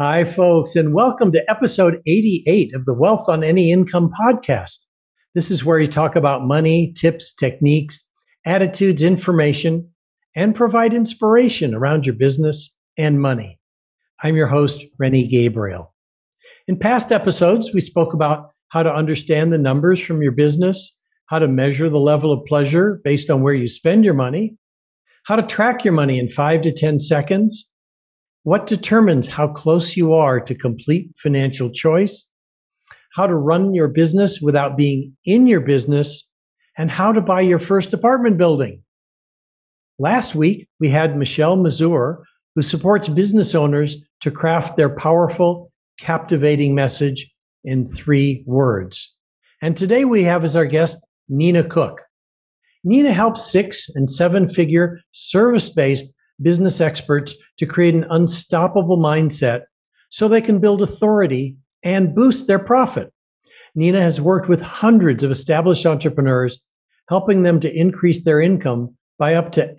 Hi, folks, and welcome to episode 88 of the Wealth on Any Income podcast. This is where we talk about money, tips, techniques, attitudes, information, and provide inspiration around your business and money. I'm your host, Rennie Gabriel. In past episodes, we spoke about how to understand the numbers from your business, how to measure the level of pleasure based on where you spend your money, how to track your money in five to 10 seconds, what determines how close you are to complete financial choice, how to run your business without being in your business, and how to buy your first apartment building. Last week, we had Michelle Mazur, who supports business owners to craft their powerful, captivating message in three words. And today we have as our guest Nina Cook. Nina helps six and seven figure service based business experts to create an unstoppable mindset so they can build authority and boost their profit. Nina has worked with hundreds of established entrepreneurs, helping them to increase their income by up to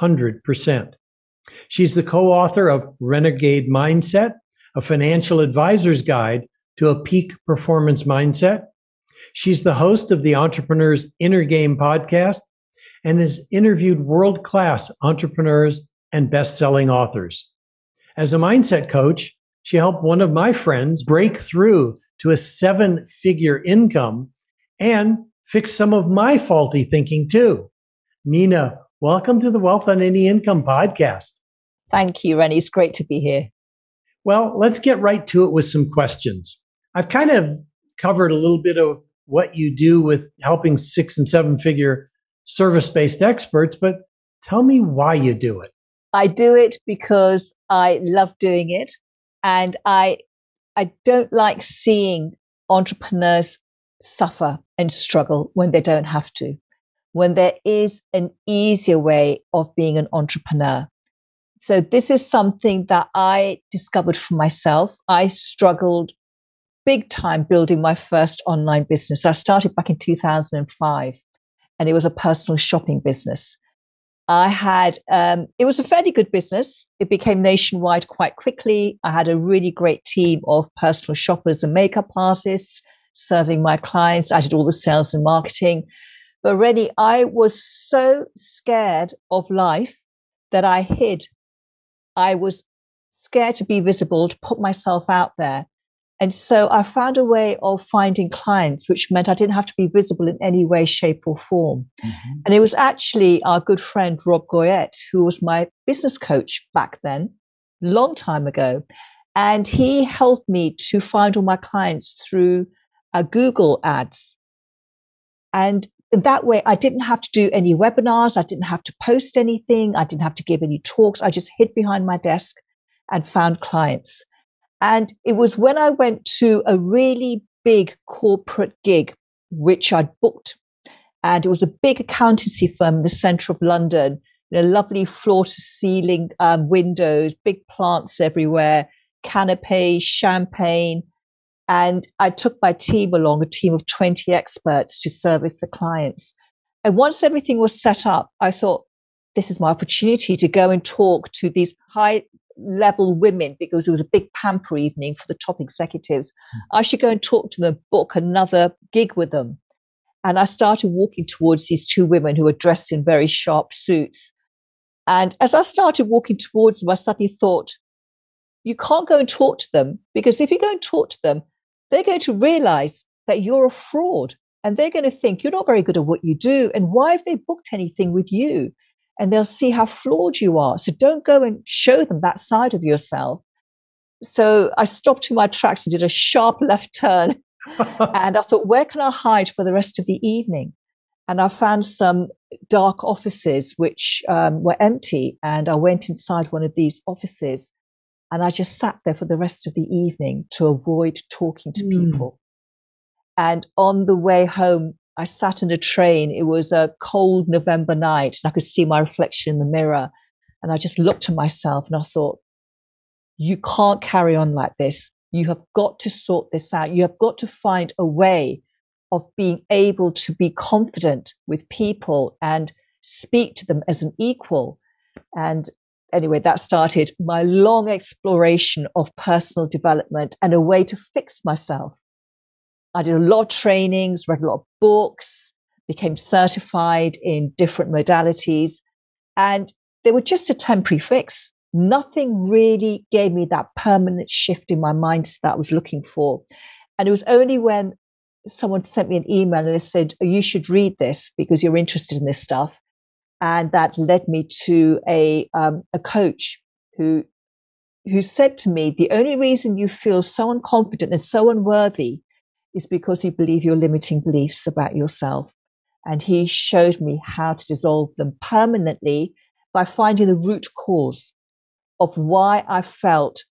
800%. She's the co author of Renegade Mindset, a financial advisor's guide to a peak performance mindset. She's the host of the Entrepreneur's Inner Game podcast and has interviewed world class entrepreneurs and best selling authors. As a mindset coach, she helped one of my friends break through to a seven figure income and fix some of my faulty thinking too. Nina, welcome to the Wealth on Any Income podcast. Thank you, Rennie. It's great to be here. Well, let's get right to it with some questions. I've kind of covered a little bit of what you do with helping six and seven figure service based experts, but tell me why you do it. I do it because I love doing it and I I don't like seeing entrepreneurs suffer and struggle when they don't have to. When there is an easier way of being an entrepreneur. So this is something that I discovered for myself. I struggled big time building my first online business. I started back in 2005 and it was a personal shopping business. I had, um, it was a fairly good business. It became nationwide quite quickly. I had a really great team of personal shoppers and makeup artists serving my clients. I did all the sales and marketing. But really, I was so scared of life that I hid. I was scared to be visible, to put myself out there. And so I found a way of finding clients, which meant I didn't have to be visible in any way, shape, or form. Mm-hmm. And it was actually our good friend Rob Goyette, who was my business coach back then, long time ago. And he helped me to find all my clients through uh, Google ads. And that way, I didn't have to do any webinars. I didn't have to post anything. I didn't have to give any talks. I just hid behind my desk and found clients. And it was when I went to a really big corporate gig, which I'd booked. And it was a big accountancy firm in the center of London, you lovely floor to ceiling um, windows, big plants everywhere, canapes, champagne. And I took my team along, a team of 20 experts to service the clients. And once everything was set up, I thought, this is my opportunity to go and talk to these high level women because it was a big pamper evening for the top executives. Mm. I should go and talk to them, book another gig with them. And I started walking towards these two women who were dressed in very sharp suits. And as I started walking towards them, I suddenly thought, you can't go and talk to them because if you go and talk to them, they're going to realize that you're a fraud and they're going to think you're not very good at what you do. And why have they booked anything with you? And they'll see how flawed you are. So don't go and show them that side of yourself. So I stopped in my tracks and did a sharp left turn. and I thought, where can I hide for the rest of the evening? And I found some dark offices which um, were empty. And I went inside one of these offices and I just sat there for the rest of the evening to avoid talking to mm. people. And on the way home, I sat in a train. It was a cold November night and I could see my reflection in the mirror. And I just looked at myself and I thought, you can't carry on like this. You have got to sort this out. You have got to find a way of being able to be confident with people and speak to them as an equal. And anyway, that started my long exploration of personal development and a way to fix myself. I did a lot of trainings, read a lot of books, became certified in different modalities, and they were just a temporary fix. Nothing really gave me that permanent shift in my mindset that I was looking for. And it was only when someone sent me an email and they said, oh, You should read this because you're interested in this stuff. And that led me to a, um, a coach who, who said to me, The only reason you feel so unconfident and so unworthy is because you believe your limiting beliefs about yourself. And he showed me how to dissolve them permanently by finding the root cause of why I felt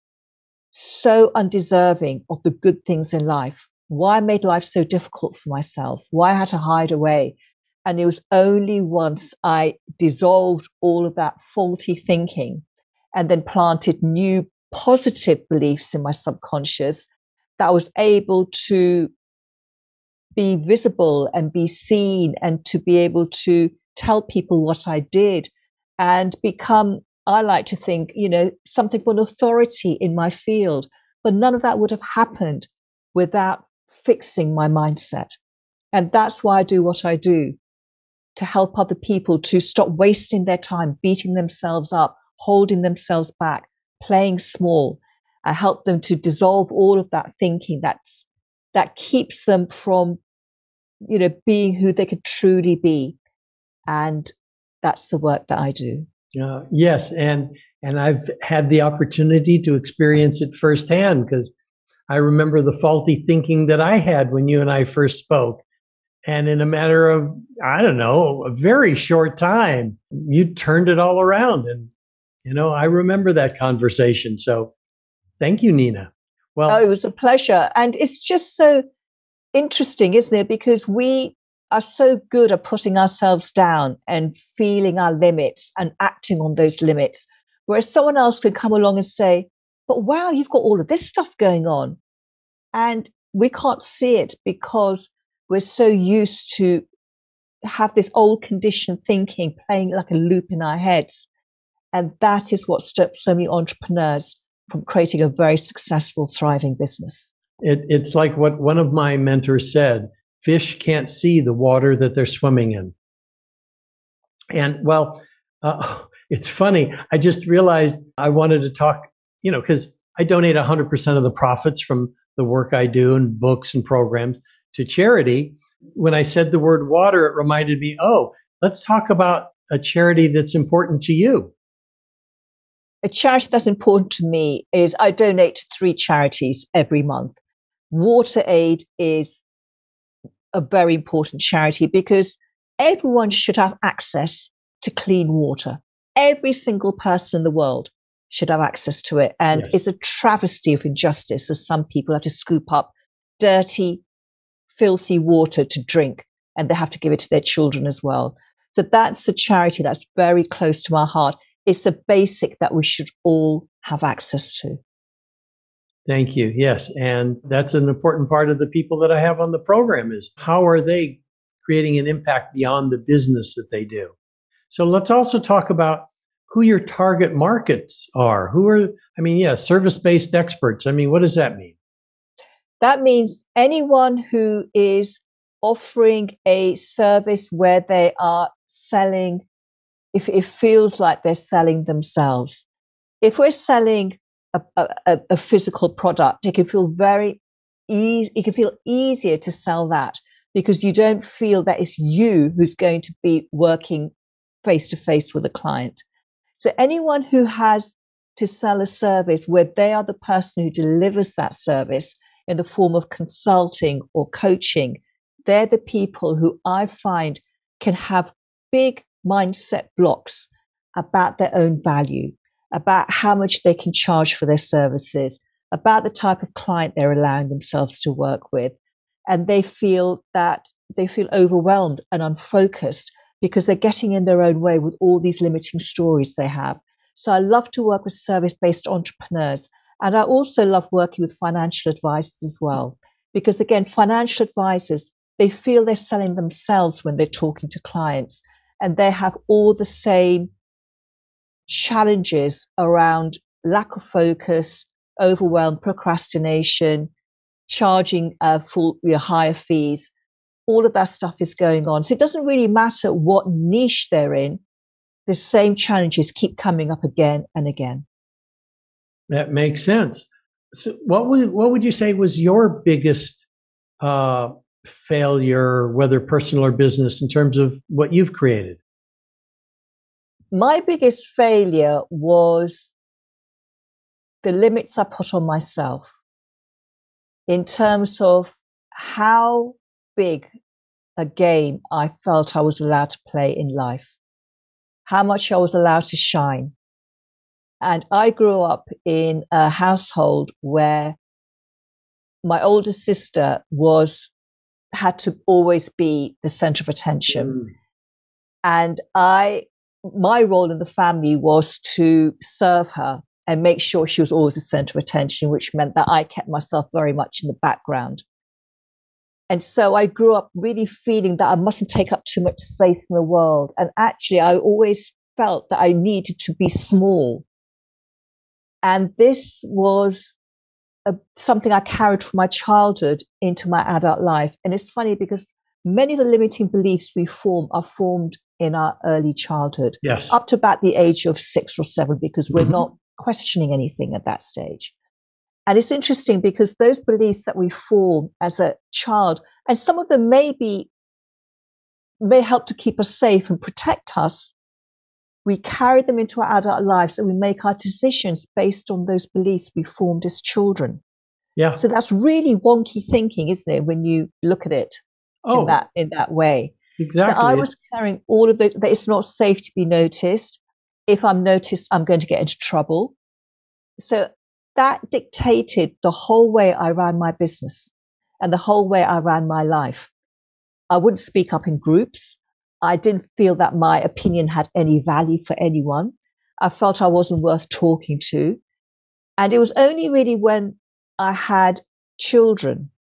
so undeserving of the good things in life, why I made life so difficult for myself, why I had to hide away. And it was only once I dissolved all of that faulty thinking and then planted new positive beliefs in my subconscious that I was able to be visible and be seen and to be able to tell people what I did and become, I like to think, you know, something of an authority in my field. But none of that would have happened without fixing my mindset. And that's why I do what I do to help other people to stop wasting their time, beating themselves up, holding themselves back, playing small. I help them to dissolve all of that thinking that's that keeps them from, you know, being who they could truly be. And that's the work that I do. Uh, yes, and and I've had the opportunity to experience it firsthand because I remember the faulty thinking that I had when you and I first spoke. And in a matter of, I don't know, a very short time, you turned it all around. And, you know, I remember that conversation. So thank you, Nina. Well, oh, it was a pleasure. And it's just so interesting, isn't it? Because we are so good at putting ourselves down and feeling our limits and acting on those limits. Whereas someone else can come along and say, but wow, you've got all of this stuff going on. And we can't see it because we're so used to have this old conditioned thinking playing like a loop in our heads. And that is what stops so many entrepreneurs from creating a very successful, thriving business. It, it's like what one of my mentors said fish can't see the water that they're swimming in. And well, uh, it's funny. I just realized I wanted to talk, you know, because I donate 100% of the profits from the work I do and books and programs to charity. When I said the word water, it reminded me, oh, let's talk about a charity that's important to you. A charity that's important to me is I donate to three charities every month. Water Aid is a very important charity because everyone should have access to clean water. Every single person in the world should have access to it. And yes. it's a travesty of injustice that some people have to scoop up dirty, filthy water to drink and they have to give it to their children as well. So that's the charity that's very close to my heart. It's the basic that we should all have access to. Thank you. Yes. And that's an important part of the people that I have on the program is how are they creating an impact beyond the business that they do? So let's also talk about who your target markets are. Who are, I mean, yeah, service based experts. I mean, what does that mean? That means anyone who is offering a service where they are selling, if it feels like they're selling themselves. If we're selling a, a, a physical product, it can feel very easy. It can feel easier to sell that because you don't feel that it's you who's going to be working face to face with a client. So anyone who has to sell a service where they are the person who delivers that service in the form of consulting or coaching, they're the people who I find can have big mindset blocks about their own value about how much they can charge for their services, about the type of client they're allowing themselves to work with. And they feel that they feel overwhelmed and unfocused because they're getting in their own way with all these limiting stories they have. So I love to work with service based entrepreneurs. And I also love working with financial advisors as well. Because again, financial advisors, they feel they're selling themselves when they're talking to clients and they have all the same challenges around lack of focus, overwhelm, procrastination, charging uh, full you know, higher fees. All of that stuff is going on. So it doesn't really matter what niche they're in. The same challenges keep coming up again and again. That makes sense. So what would what would you say was your biggest uh, failure, whether personal or business, in terms of what you've created? My biggest failure was the limits I put on myself in terms of how big a game I felt I was allowed to play in life, how much I was allowed to shine. And I grew up in a household where my older sister was had to always be the center of attention. Mm. And I my role in the family was to serve her and make sure she was always the center of attention, which meant that I kept myself very much in the background. And so I grew up really feeling that I mustn't take up too much space in the world. And actually, I always felt that I needed to be small. And this was a, something I carried from my childhood into my adult life. And it's funny because many of the limiting beliefs we form are formed in our early childhood. Yes. Up to about the age of six or seven, because we're mm-hmm. not questioning anything at that stage. And it's interesting because those beliefs that we form as a child, and some of them may be, may help to keep us safe and protect us. We carry them into our adult lives and we make our decisions based on those beliefs we formed as children. Yeah. So that's really wonky thinking, isn't it, when you look at it oh, in that in that way. Exactly. So I was carrying all of the that it's not safe to be noticed if I'm noticed, I'm going to get into trouble. So that dictated the whole way I ran my business and the whole way I ran my life. I wouldn't speak up in groups. I didn't feel that my opinion had any value for anyone. I felt I wasn't worth talking to. And it was only really when I had children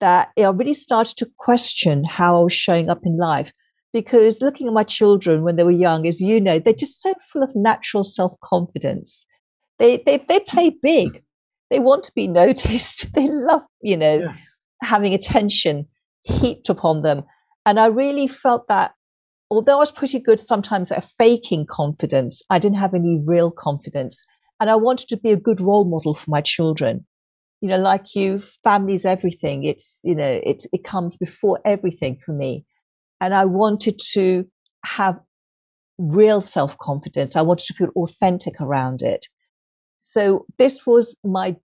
that I really started to question how I was showing up in life because looking at my children when they were young, as you know, they're just so full of natural self confidence. They, they, they play big. They want to be noticed. They love, you know, yeah. having attention heaped upon them. And I really felt that although I was pretty good sometimes at faking confidence, I didn't have any real confidence. And I wanted to be a good role model for my children. You know, like you, family's everything. It's, you know, it's, it comes before everything for me and I wanted to have real self confidence. I wanted to feel authentic around it. So this was my,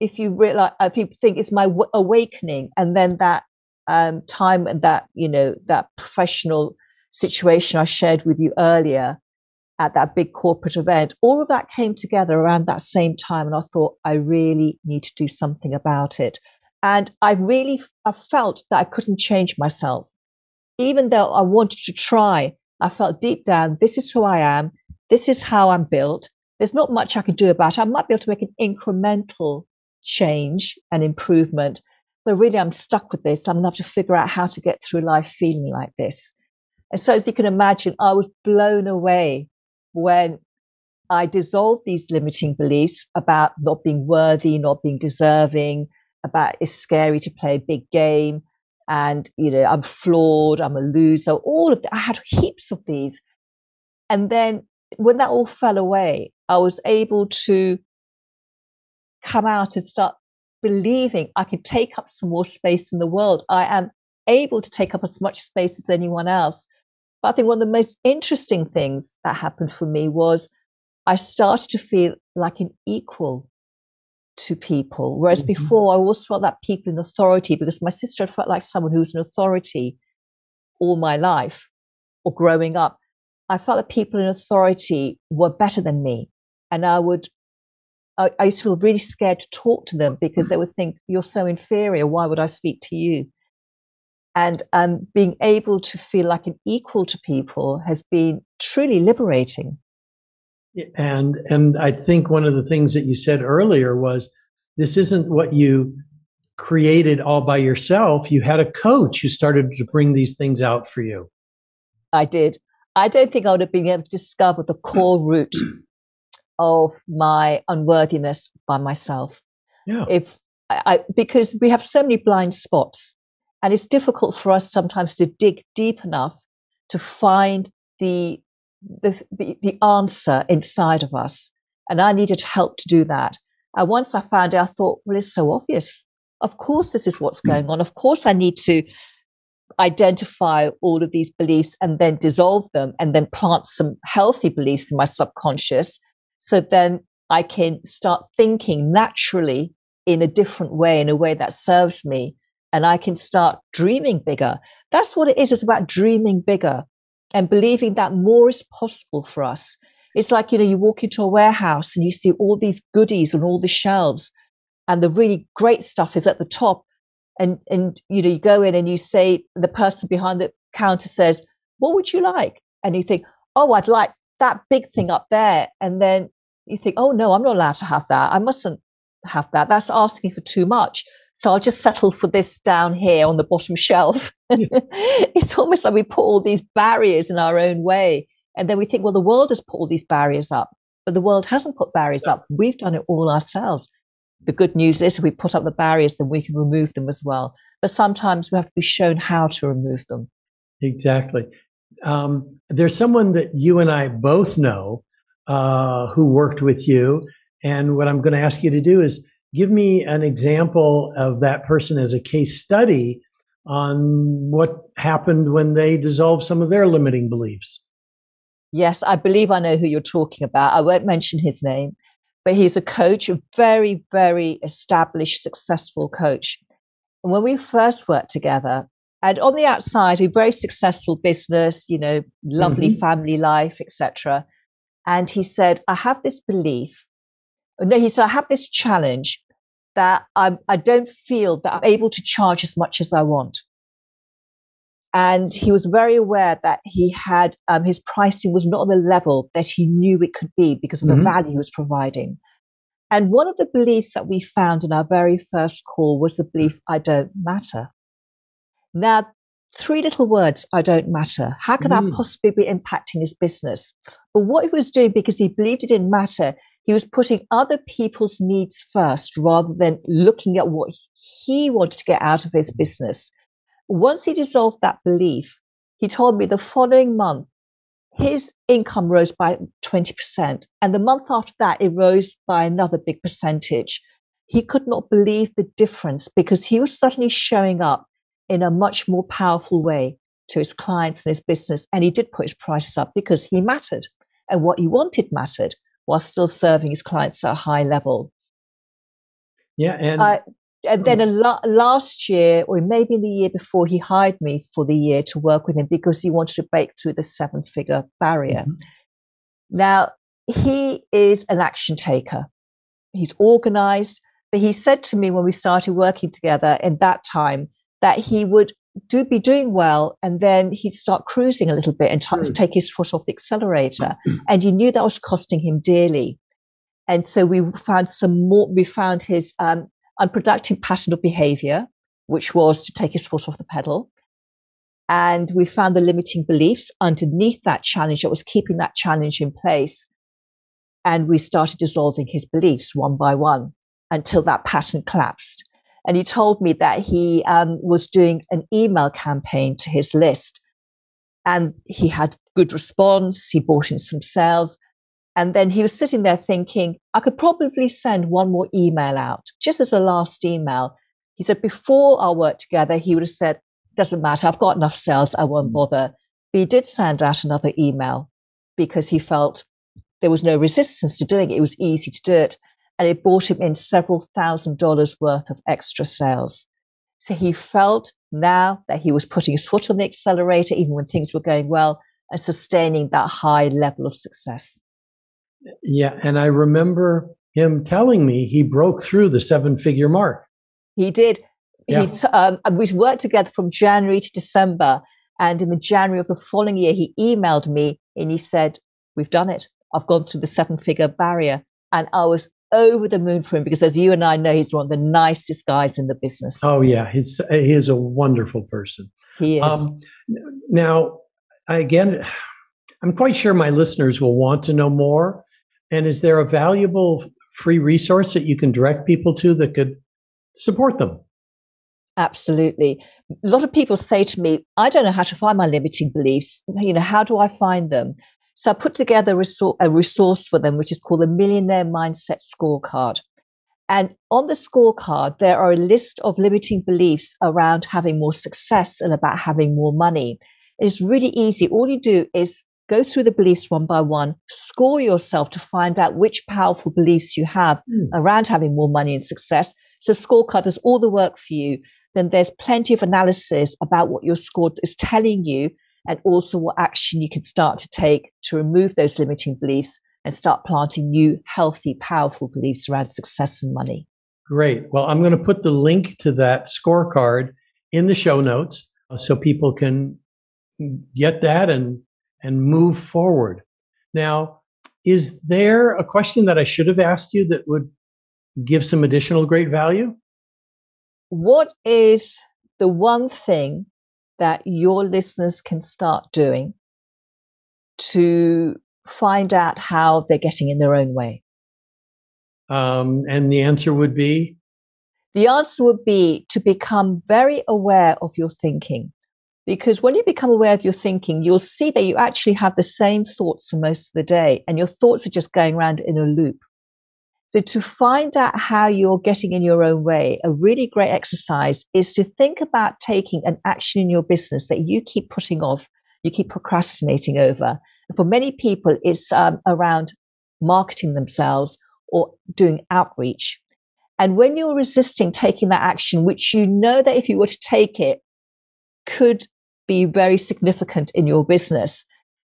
if you realize, if you think it's my awakening, and then that um, time and that you know that professional situation I shared with you earlier at that big corporate event, all of that came together around that same time, and I thought I really need to do something about it. And I really I felt that I couldn't change myself even though I wanted to try, I felt deep down, this is who I am. This is how I'm built. There's not much I can do about it. I might be able to make an incremental change and improvement, but really I'm stuck with this. I'm going to have to figure out how to get through life feeling like this. And so, as you can imagine, I was blown away when I dissolved these limiting beliefs about not being worthy, not being deserving, about it's scary to play a big game, and you know i'm flawed i'm a loser all of that i had heaps of these and then when that all fell away i was able to come out and start believing i can take up some more space in the world i am able to take up as much space as anyone else but i think one of the most interesting things that happened for me was i started to feel like an equal to people. Whereas mm-hmm. before, I always felt that people in authority, because my sister had felt like someone who was an authority all my life or growing up. I felt that people in authority were better than me. And I would, I, I used to feel really scared to talk to them because they would think, you're so inferior. Why would I speak to you? And um, being able to feel like an equal to people has been truly liberating. And and I think one of the things that you said earlier was this isn't what you created all by yourself. You had a coach who started to bring these things out for you. I did. I don't think I would have been able to discover the core root of my unworthiness by myself. Yeah. If I, because we have so many blind spots, and it's difficult for us sometimes to dig deep enough to find the the, the, the answer inside of us. And I needed help to do that. And once I found it, I thought, well, it's so obvious. Of course, this is what's hmm. going on. Of course, I need to identify all of these beliefs and then dissolve them and then plant some healthy beliefs in my subconscious. So then I can start thinking naturally in a different way, in a way that serves me. And I can start dreaming bigger. That's what it is. It's about dreaming bigger and believing that more is possible for us. It's like, you know, you walk into a warehouse and you see all these goodies on all the shelves and the really great stuff is at the top. And, and, you know, you go in and you say, the person behind the counter says, what would you like? And you think, oh, I'd like that big thing up there. And then you think, oh, no, I'm not allowed to have that. I mustn't have that. That's asking for too much. So I'll just settle for this down here on the bottom shelf. Yeah. it's almost like we put all these barriers in our own way. And then we think, well, the world has put all these barriers up, but the world hasn't put barriers up. We've done it all ourselves. The good news is if we put up the barriers, then we can remove them as well. But sometimes we have to be shown how to remove them. Exactly. Um, there's someone that you and I both know uh, who worked with you. And what I'm going to ask you to do is give me an example of that person as a case study on what happened when they dissolved some of their limiting beliefs. Yes, I believe I know who you're talking about. I won't mention his name, but he's a coach, a very, very established, successful coach. And when we first worked together, and on the outside, a very successful business, you know, lovely mm-hmm. family life, etc. And he said, I have this belief. No, he said, I have this challenge that I'm, I don't feel that I'm able to charge as much as I want. And he was very aware that he had um, his pricing was not on the level that he knew it could be because of mm-hmm. the value he was providing. And one of the beliefs that we found in our very first call was the belief, I don't matter. Now, three little words, I don't matter. How could mm. that possibly be impacting his business? But what he was doing, because he believed it didn't matter, he was putting other people's needs first rather than looking at what he wanted to get out of his business. Once he dissolved that belief, he told me the following month, his income rose by 20%. And the month after that, it rose by another big percentage. He could not believe the difference because he was suddenly showing up in a much more powerful way to his clients and his business. And he did put his prices up because he mattered and what he wanted mattered while still serving his clients at a high level. Yeah, and uh, and then la- last year, or maybe in the year before, he hired me for the year to work with him because he wanted to break through the seven figure barrier. Mm-hmm. Now, he is an action taker. He's organized, but he said to me when we started working together in that time that he would do be doing well and then he'd start cruising a little bit and t- mm. take his foot off the accelerator. And he knew that was costing him dearly. And so we found some more we found his um, unproductive pattern of behavior which was to take his foot off the pedal. And we found the limiting beliefs underneath that challenge that was keeping that challenge in place. And we started dissolving his beliefs one by one until that pattern collapsed and he told me that he um, was doing an email campaign to his list. And he had good response. He bought in some sales. And then he was sitting there thinking, I could probably send one more email out, just as a last email. He said, before our work together, he would have said, doesn't matter, I've got enough sales, I won't bother. But he did send out another email because he felt there was no resistance to doing it. It was easy to do it and it brought him in several thousand dollars worth of extra sales. So he felt now that he was putting his foot on the accelerator, even when things were going well, and sustaining that high level of success. Yeah. And I remember him telling me he broke through the seven figure mark. He did. Yeah. Um, we worked together from January to December. And in the January of the following year, he emailed me and he said, We've done it. I've gone through the seven figure barrier. And I was over the moon for him because, as you and I know, he's one of the nicest guys in the business. Oh yeah, he's he is a wonderful person. He is. Um, now, again, I'm quite sure my listeners will want to know more. And is there a valuable free resource that you can direct people to that could support them? Absolutely. A lot of people say to me, I don't know how to find my limiting beliefs. You know, how do I find them? So I put together a resource for them, which is called the Millionaire Mindset Scorecard. And on the scorecard, there are a list of limiting beliefs around having more success and about having more money. It's really easy. All you do is go through the beliefs one by one, score yourself to find out which powerful beliefs you have mm. around having more money and success. So scorecard does all the work for you. Then there's plenty of analysis about what your score is telling you and also what action you can start to take to remove those limiting beliefs and start planting new, healthy, powerful beliefs around success and money. Great. Well, I'm going to put the link to that scorecard in the show notes uh, so people can get that and and move forward. Now, is there a question that I should have asked you that would give some additional great value? What is the one thing that your listeners can start doing to find out how they're getting in their own way? Um, and the answer would be? The answer would be to become very aware of your thinking. Because when you become aware of your thinking, you'll see that you actually have the same thoughts for most of the day, and your thoughts are just going around in a loop. So, to find out how you're getting in your own way, a really great exercise is to think about taking an action in your business that you keep putting off, you keep procrastinating over. And for many people, it's um, around marketing themselves or doing outreach. And when you're resisting taking that action, which you know that if you were to take it, could be very significant in your business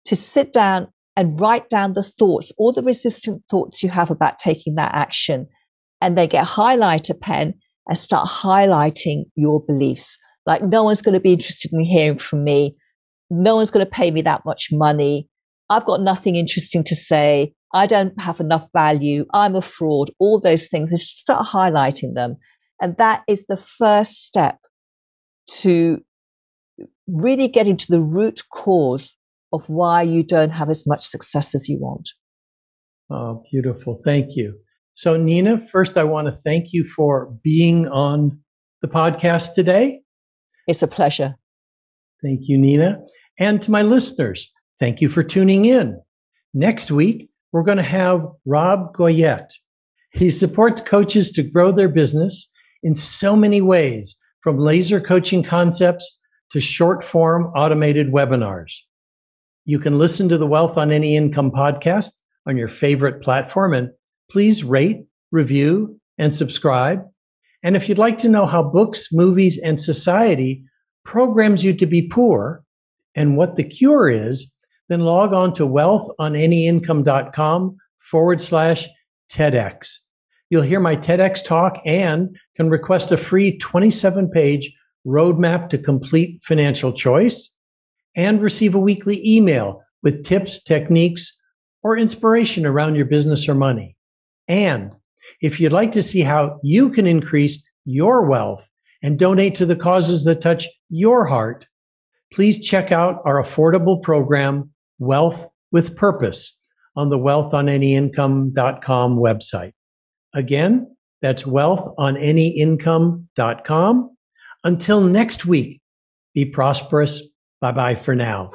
to sit down and write down the thoughts, all the resistant thoughts you have about taking that action, and then get highlighter pen and start highlighting your beliefs. Like, no one's going to be interested in hearing from me. No one's going to pay me that much money. I've got nothing interesting to say. I don't have enough value. I'm a fraud. All those things. Start highlighting them. And that is the first step to really getting to the root cause of why you don't have as much success as you want. Oh, beautiful. Thank you. So, Nina, first, I want to thank you for being on the podcast today. It's a pleasure. Thank you, Nina. And to my listeners, thank you for tuning in. Next week, we're going to have Rob Goyette. He supports coaches to grow their business in so many ways, from laser coaching concepts to short form automated webinars. You can listen to the Wealth on Any Income podcast on your favorite platform and please rate, review, and subscribe. And if you'd like to know how books, movies, and society programs you to be poor and what the cure is, then log on to wealthonanyincome.com forward slash TEDx. You'll hear my TEDx talk and can request a free 27 page roadmap to complete financial choice, and receive a weekly email with tips, techniques, or inspiration around your business or money. And if you'd like to see how you can increase your wealth and donate to the causes that touch your heart, please check out our affordable program, Wealth with Purpose, on the wealthonanyincome.com website. Again, that's wealthonanyincome.com until next week, be prosperous. Bye bye for now.